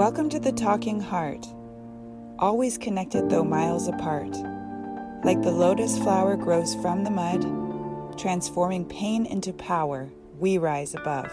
Welcome to the Talking Heart, always connected though miles apart. Like the lotus flower grows from the mud, transforming pain into power, we rise above.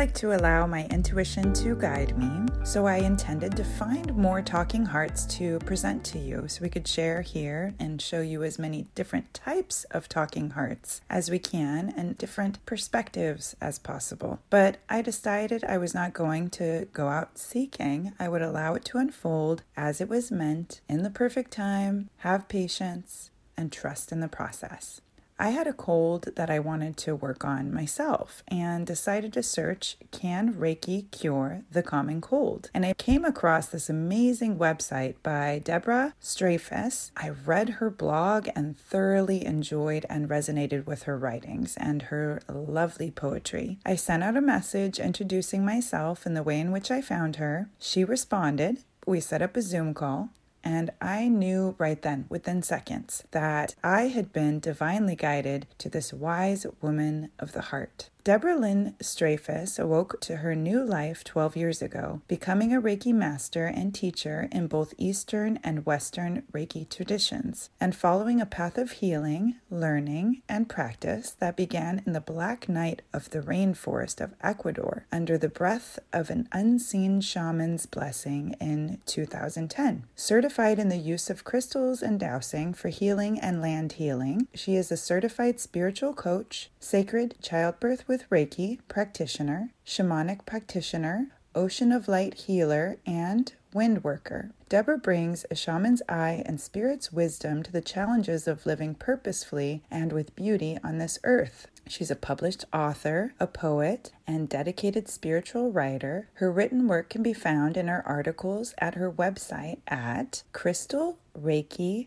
Like to allow my intuition to guide me, so I intended to find more talking hearts to present to you so we could share here and show you as many different types of talking hearts as we can and different perspectives as possible. But I decided I was not going to go out seeking, I would allow it to unfold as it was meant in the perfect time, have patience, and trust in the process. I had a cold that I wanted to work on myself and decided to search Can Reiki Cure the Common Cold? And I came across this amazing website by Deborah Strafuss. I read her blog and thoroughly enjoyed and resonated with her writings and her lovely poetry. I sent out a message introducing myself and the way in which I found her. She responded. We set up a Zoom call and I knew right then, within seconds, that I had been divinely guided to this wise woman of the heart. Deborah Lynn Strafuss awoke to her new life 12 years ago, becoming a Reiki master and teacher in both Eastern and Western Reiki traditions, and following a path of healing, learning, and practice that began in the black night of the rainforest of Ecuador under the breath of an unseen shaman's blessing in 2010. Certified in the use of crystals and dowsing for healing and land healing, she is a certified spiritual coach, sacred childbirth with Reiki practitioner, shamanic practitioner, ocean of light healer, and wind worker. Deborah brings a shaman's eye and spirit's wisdom to the challenges of living purposefully and with beauty on this earth. She's a published author, a poet, and dedicated spiritual writer. Her written work can be found in her articles at her website at Crystal Reiki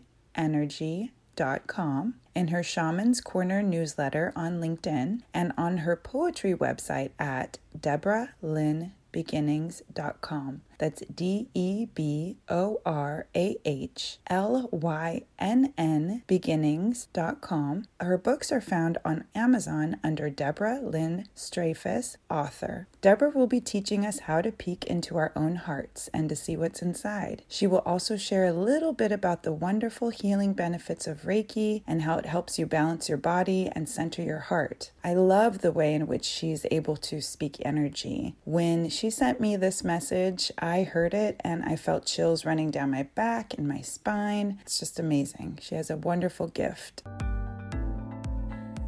com, in her Shaman's Corner newsletter on LinkedIn, and on her poetry website at deborahlynnbeginnings.com. That's D E B O R A H L Y N N beginnings.com. Her books are found on Amazon under Deborah Lynn Strafuss, author. Deborah will be teaching us how to peek into our own hearts and to see what's inside. She will also share a little bit about the wonderful healing benefits of Reiki and how it helps you balance your body and center your heart. I love the way in which she's able to speak energy. When she sent me this message, I heard it and I felt chills running down my back and my spine. It's just amazing. She has a wonderful gift.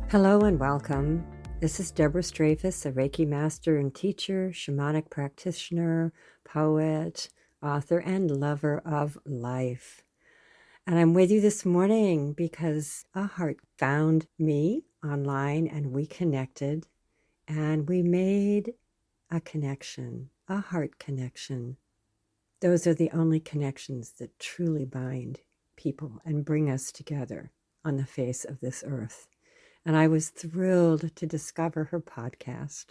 Hello and welcome. This is Deborah Strafuss, a Reiki master and teacher, shamanic practitioner, poet, author, and lover of life. And I'm with you this morning because a heart found me online and we connected and we made a connection, a heart connection. Those are the only connections that truly bind people and bring us together on the face of this earth. And I was thrilled to discover her podcast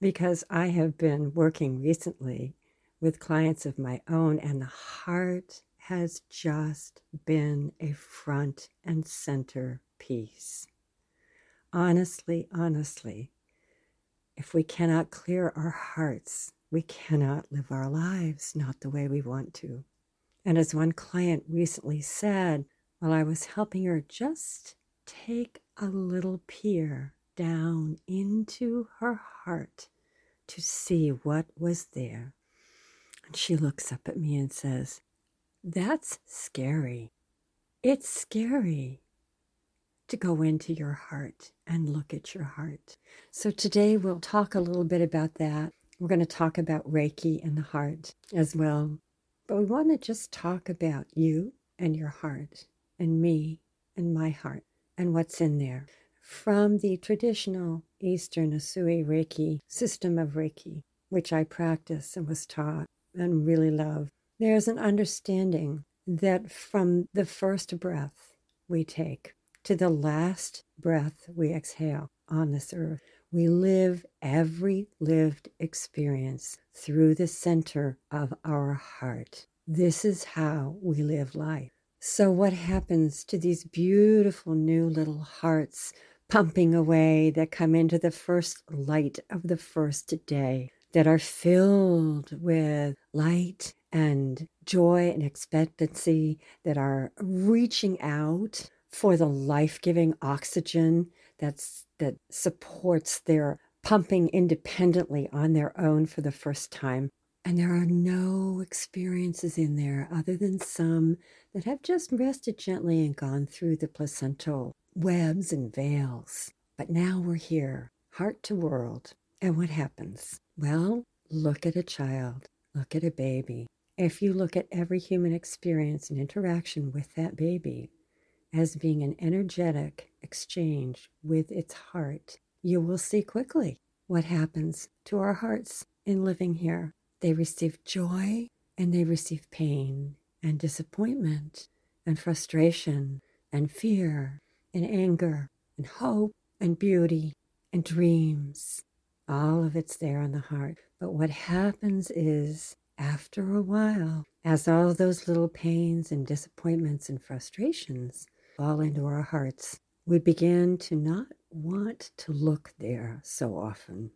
because I have been working recently with clients of my own, and the heart has just been a front and center piece. Honestly, honestly, if we cannot clear our hearts, we cannot live our lives not the way we want to. And as one client recently said, while I was helping her just take a little peer down into her heart to see what was there. And she looks up at me and says, That's scary. It's scary to go into your heart and look at your heart. So today we'll talk a little bit about that. We're going to talk about Reiki and the heart as well. But we want to just talk about you and your heart and me and my heart and what's in there. From the traditional Eastern Usui Reiki system of Reiki, which I practice and was taught and really love, there's an understanding that from the first breath we take to the last breath we exhale on this earth. We live every lived experience through the center of our heart. This is how we live life. So, what happens to these beautiful new little hearts pumping away that come into the first light of the first day, that are filled with light and joy and expectancy, that are reaching out for the life giving oxygen that's, that supports their pumping independently on their own for the first time. And there are no experiences in there other than some that have just rested gently and gone through the placental webs and veils. But now we're here, heart to world. And what happens? Well, look at a child, look at a baby. If you look at every human experience and interaction with that baby as being an energetic exchange with its heart, you will see quickly what happens to our hearts in living here. They receive joy and they receive pain and disappointment and frustration and fear and anger and hope and beauty and dreams. All of it's there on the heart. But what happens is, after a while, as all those little pains and disappointments and frustrations fall into our hearts, we begin to not want to look there so often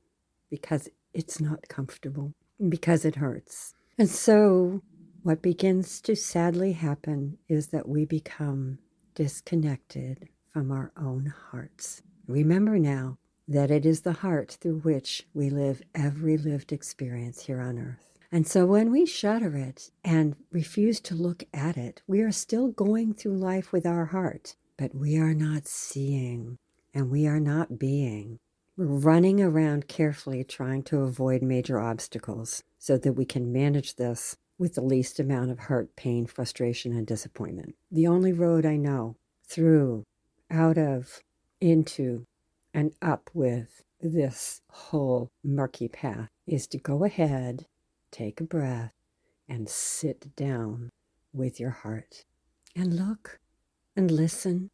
because it's not comfortable, because it hurts. And so, what begins to sadly happen is that we become disconnected from our own hearts. Remember now that it is the heart through which we live every lived experience here on earth. And so when we shudder it and refuse to look at it, we are still going through life with our heart, but we are not seeing and we are not being. We're running around carefully trying to avoid major obstacles so that we can manage this with the least amount of hurt, pain, frustration, and disappointment. The only road I know through out of, into, and up with this whole murky path is to go ahead, take a breath, and sit down with your heart and look and listen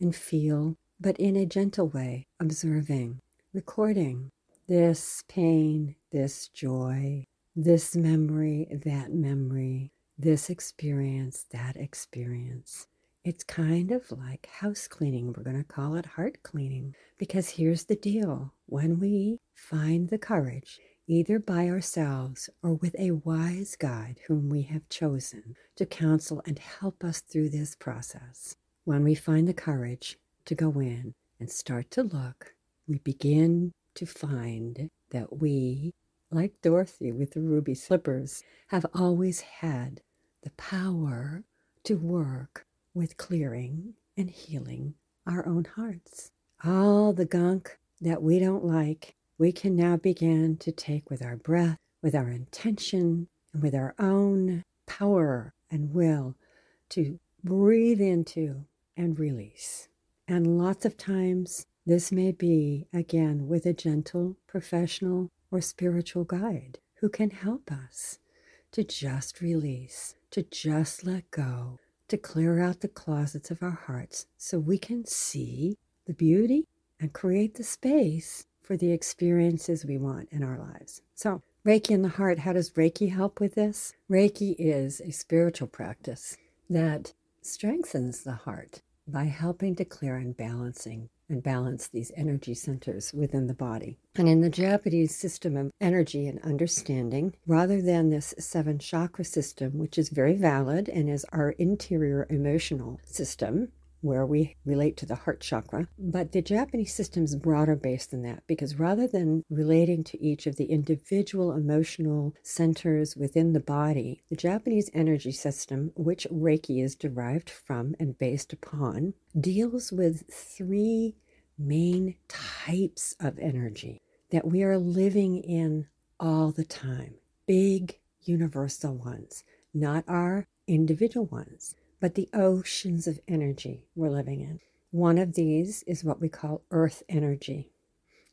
and feel, but in a gentle way, observing, recording this pain, this joy, this memory, that memory, this experience, that experience. It's kind of like house cleaning. We're going to call it heart cleaning because here's the deal when we find the courage, either by ourselves or with a wise guide whom we have chosen to counsel and help us through this process, when we find the courage to go in and start to look, we begin to find that we, like Dorothy with the ruby slippers, have always had the power to work with clearing and healing our own hearts. All the gunk that we don't like, we can now begin to take with our breath, with our intention, and with our own power and will to breathe into and release. And lots of times, this may be again with a gentle professional or spiritual guide who can help us to just release, to just let go, to clear out the closets of our hearts so we can see the beauty and create the space for the experiences we want in our lives. So, Reiki in the heart, how does Reiki help with this? Reiki is a spiritual practice that strengthens the heart by helping to clear and balancing and balance these energy centers within the body. And in the Japanese system of energy and understanding, rather than this seven chakra system, which is very valid and is our interior emotional system, where we relate to the heart chakra. But the Japanese system is broader based than that because rather than relating to each of the individual emotional centers within the body, the Japanese energy system, which Reiki is derived from and based upon, deals with three main types of energy that we are living in all the time. Big universal ones, not our individual ones but the oceans of energy we're living in. One of these is what we call earth energy.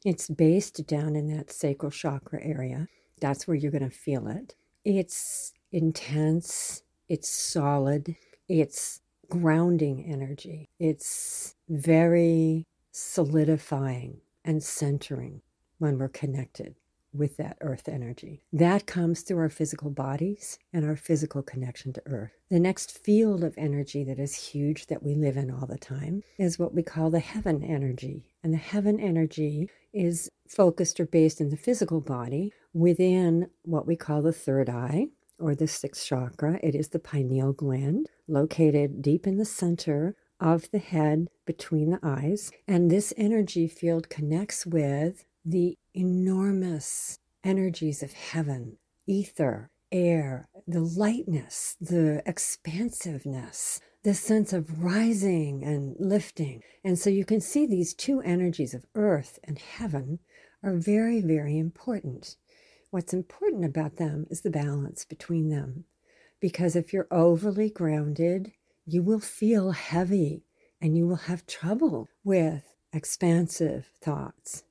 It's based down in that sacral chakra area. That's where you're going to feel it. It's intense, it's solid, it's grounding energy. It's very solidifying and centering when we're connected with that earth energy. That comes through our physical bodies and our physical connection to earth. The next field of energy that is huge that we live in all the time is what we call the heaven energy. And the heaven energy is focused or based in the physical body within what we call the third eye or the sixth chakra. It is the pineal gland located deep in the center of the head between the eyes. And this energy field connects with the enormous energies of heaven, ether, air, the lightness, the expansiveness, the sense of rising and lifting. And so you can see these two energies of earth and heaven are very, very important. What's important about them is the balance between them. Because if you're overly grounded, you will feel heavy and you will have trouble with expansive thoughts.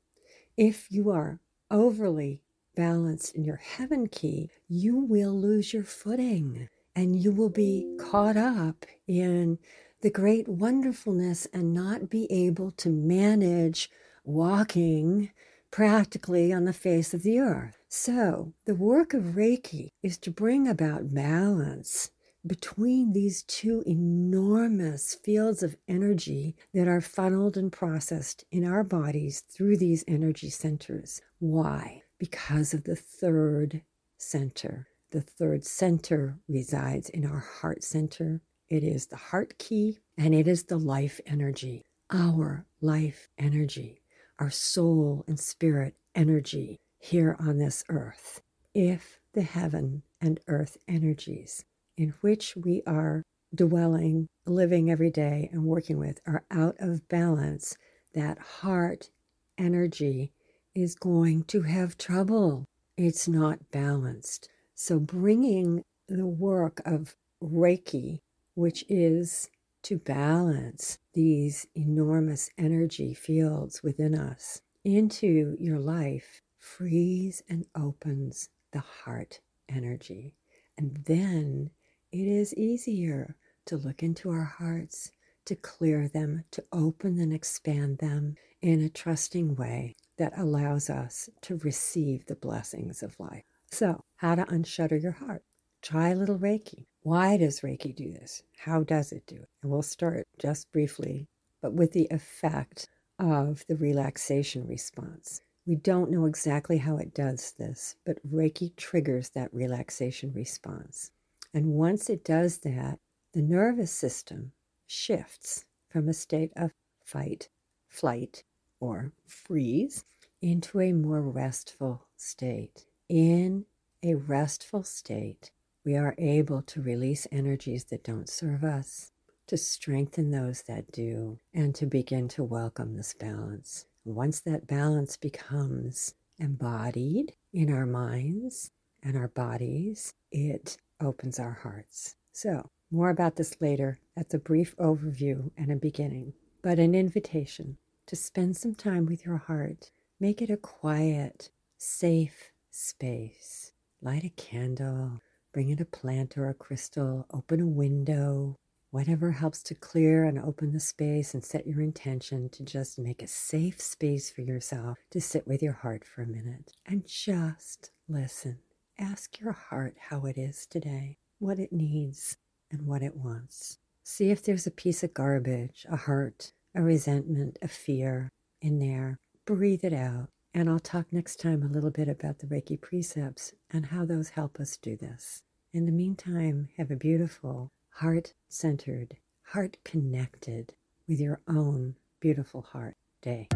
If you are overly balanced in your heaven ki, you will lose your footing and you will be caught up in the great wonderfulness and not be able to manage walking practically on the face of the earth. So, the work of Reiki is to bring about balance between these two enormous fields of energy that are funneled and processed in our bodies through these energy centers. Why? Because of the third center. The third center resides in our heart center. It is the heart ki and it is the life energy, our life energy, our soul and spirit energy here on this earth. If the heaven and earth energies in which we are dwelling, living every day, and working with are out of balance, that heart energy is going to have trouble. It's not balanced. So, bringing the work of Reiki, which is to balance these enormous energy fields within us, into your life, frees and opens the heart energy. And then it is easier to look into our hearts, to clear them, to open and expand them in a trusting way that allows us to receive the blessings of life. So, how to unshutter your heart? Try a little Reiki. Why does Reiki do this? How does it do it? And we'll start just briefly, but with the effect of the relaxation response. We don't know exactly how it does this, but Reiki triggers that relaxation response. And once it does that, the nervous system shifts from a state of fight, flight, or freeze into a more restful state. In a restful state, we are able to release energies that don't serve us, to strengthen those that do, and to begin to welcome this balance. Once that balance becomes embodied in our minds and our bodies, it opens our hearts. So, more about this later. That's a brief overview and a beginning, but an invitation to spend some time with your heart. Make it a quiet, safe space. Light a candle, bring in a plant or a crystal, open a window, whatever helps to clear and open the space and set your intention to just make a safe space for yourself to sit with your heart for a minute and just listen. Ask your heart how it is today, what it needs, and what it wants. See if there's a piece of garbage, a hurt, a resentment, a fear in there. Breathe it out. And I'll talk next time a little bit about the Reiki precepts and how those help us do this. In the meantime, have a beautiful, heart centered, heart connected with your own beautiful heart day.